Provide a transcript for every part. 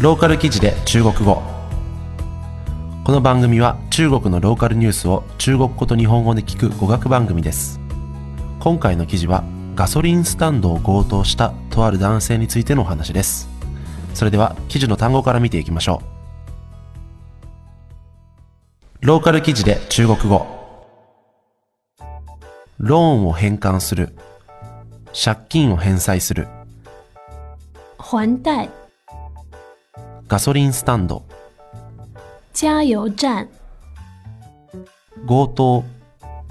ローカル記事で中国語。この番組は中国のローカルニュースを中国語と日本語で聞く語学番組です。今回の記事はガソリンスタンドを強盗したとある男性についてのお話です。それでは記事の単語から見ていきましょう。ローカル記事で中国語。ローンを返還する。借金を返済する。还贷、ガソリンスタンド。加油站、強盗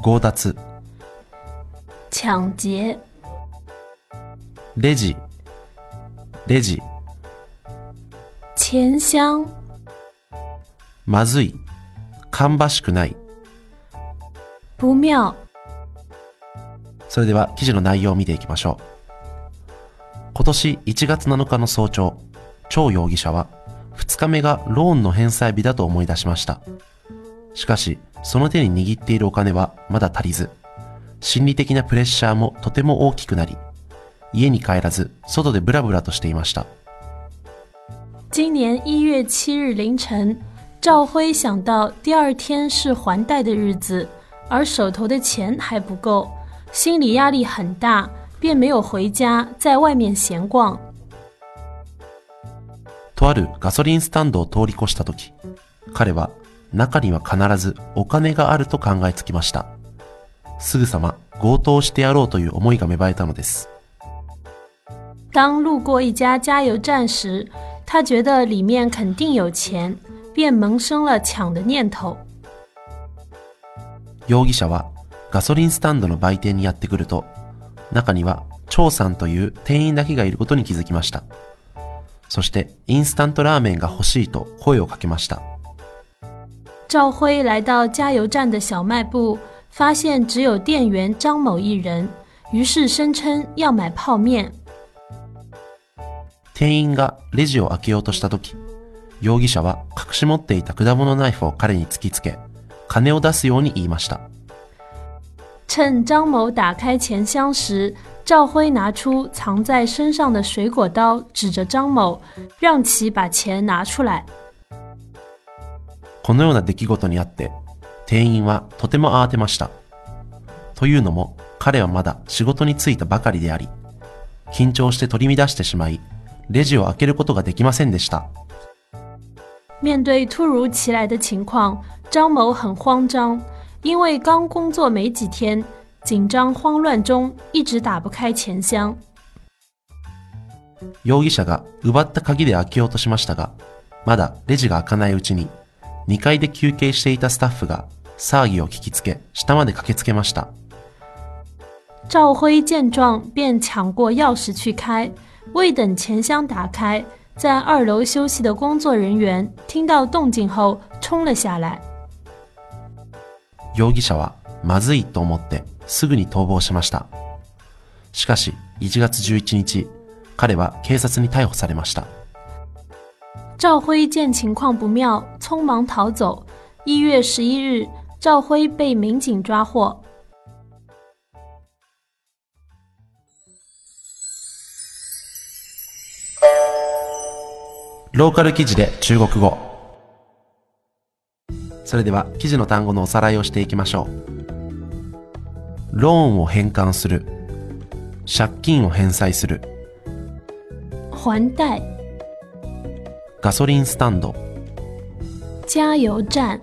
強奪。抢劫、レジレジ。钱箱、まずい。芳しくない。不妙、それでは記事の内容を見ていきましょう。今年1月7日の早朝張容疑者は2日目がローンの返済日だと思い出しました。しかしその手に握っているお金はまだ足りず。心理的なプレッシャーもとても大きくなり家に帰らず外でブラブラとしていました。今年一月七日凌晨，赵辉想到第二天是还贷的日子，而手头的钱还不够，心理压力很大，便没有回家，在外面闲逛。とあるガソリンスタンドを通り越した時彼は中には必ずお金があると考えつきました。すぐさま強盗してやろうという思いが芽生えたのです。当路过一家加油站时，他觉得里面肯定有钱，便萌生了抢的念头。容疑者はガソリンスタンドの売店にやってくると中には張さんという店員だけがいることに気づきましたそしてインスタントラーメンが欲しいと声をかけました赵辉来到加油站的小卖部，发现只有店员张某一人，于是声称要买泡面。店員がレジを開けようとした時容疑者は隠し持っていた果物ナイフを彼に突きつけ金を出すように言いました趁张某打开钱箱时，赵辉拿出藏在身上的水果刀，指着张某，让其把钱拿出来。このような出来事にあって、店員はとても慌てました。というのも、彼はまだ仕事に就いたばかりであり、緊張して取り乱してしまい、レジを開けることができませんでした。面对突如其来的情况，张某很慌张，因为刚工作没几天， 紧张慌乱中一直打不开钱箱。容疑者が奪った鍵で開けようとしましたが、まだレジが開かないうちに、2階で休憩していたスタッフが騒ぎを聞きつけ、下まで駆けつけました。赵辉见状，便抢过钥匙去开，未等钱箱打开，在二楼休息的工作人员听到动静后冲了下来。容疑者はまずいと思ってすぐに逃亡しました。しかし1月11日、彼は警察に逮捕されました。赵辉见情况不妙，匆忙逃走。一月十一日，赵辉被民警抓获。ローカル記事で中国語。それでは記事の単語のおさらいをしていきましょう。ローンを返還する。借金を返済する。还贷、ガソリンスタンド。加油站、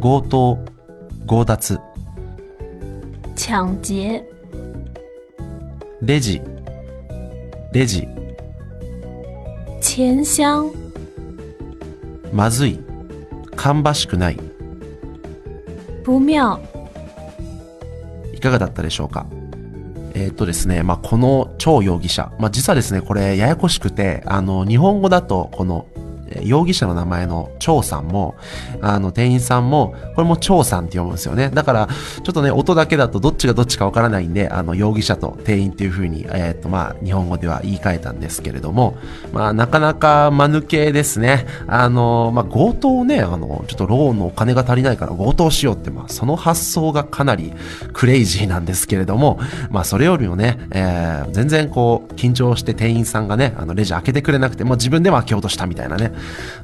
強盗。強奪。抢劫、レジ。レジ。钱箱、まずい。芳しくない。不妙、いかがだったでしょうか？えーっとですね、まあ、この張容疑者、まあ、実はですね、これややこしくて、あの、日本語だと、この、容疑者の名前の張さんも、あの、店員さんも、これも張さんって読むんですよね。だから、ちょっとね、音だけだとどっちがどっちかわからないんで、あの、容疑者と店員っていう風に、えっ、ー、と、まあ、日本語では言い換えたんですけれども、まあ、なかなか間抜けですね。あの、まあ、強盗をね、あの、ちょっとローンのお金が足りないから強盗しようって、まあ、その発想がかなりクレイジーなんですけれども、まあ、それよりもね、えー、全然こう、緊張して店員さんがね、あの、レジ開けてくれなくて、もう自分でも開けようとしたみたいなね。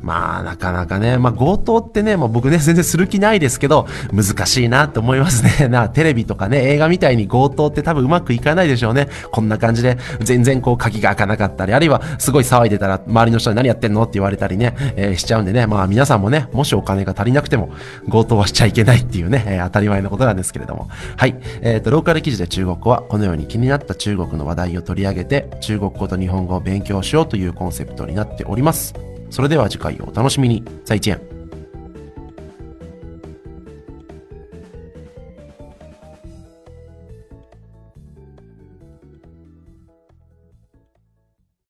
まあ、なかなかね、まあ、強盗ってね、まあ、僕ね、全然する気ないですけど、難しいなって思いますね。な、テレビとかね、映画みたいに強盗って多分うまくいかないでしょうね。こんな感じで、全然こう、鍵が開かなかったり、あるいは、すごい騒いでたら、周りの人に何やってんのって言われたりね、えー、しちゃうんでね、まあ、皆さんもね、もしお金が足りなくても、強盗はしちゃいけないっていうね、えー、当たり前のことなんですけれども。はい。えっ、ー、と、ローカル記事で中国語は、このように気になった中国の話題を取り上げて、中国語と日本語を勉強しようというコンセプトになっております。それでは次回をお楽しみに。再见。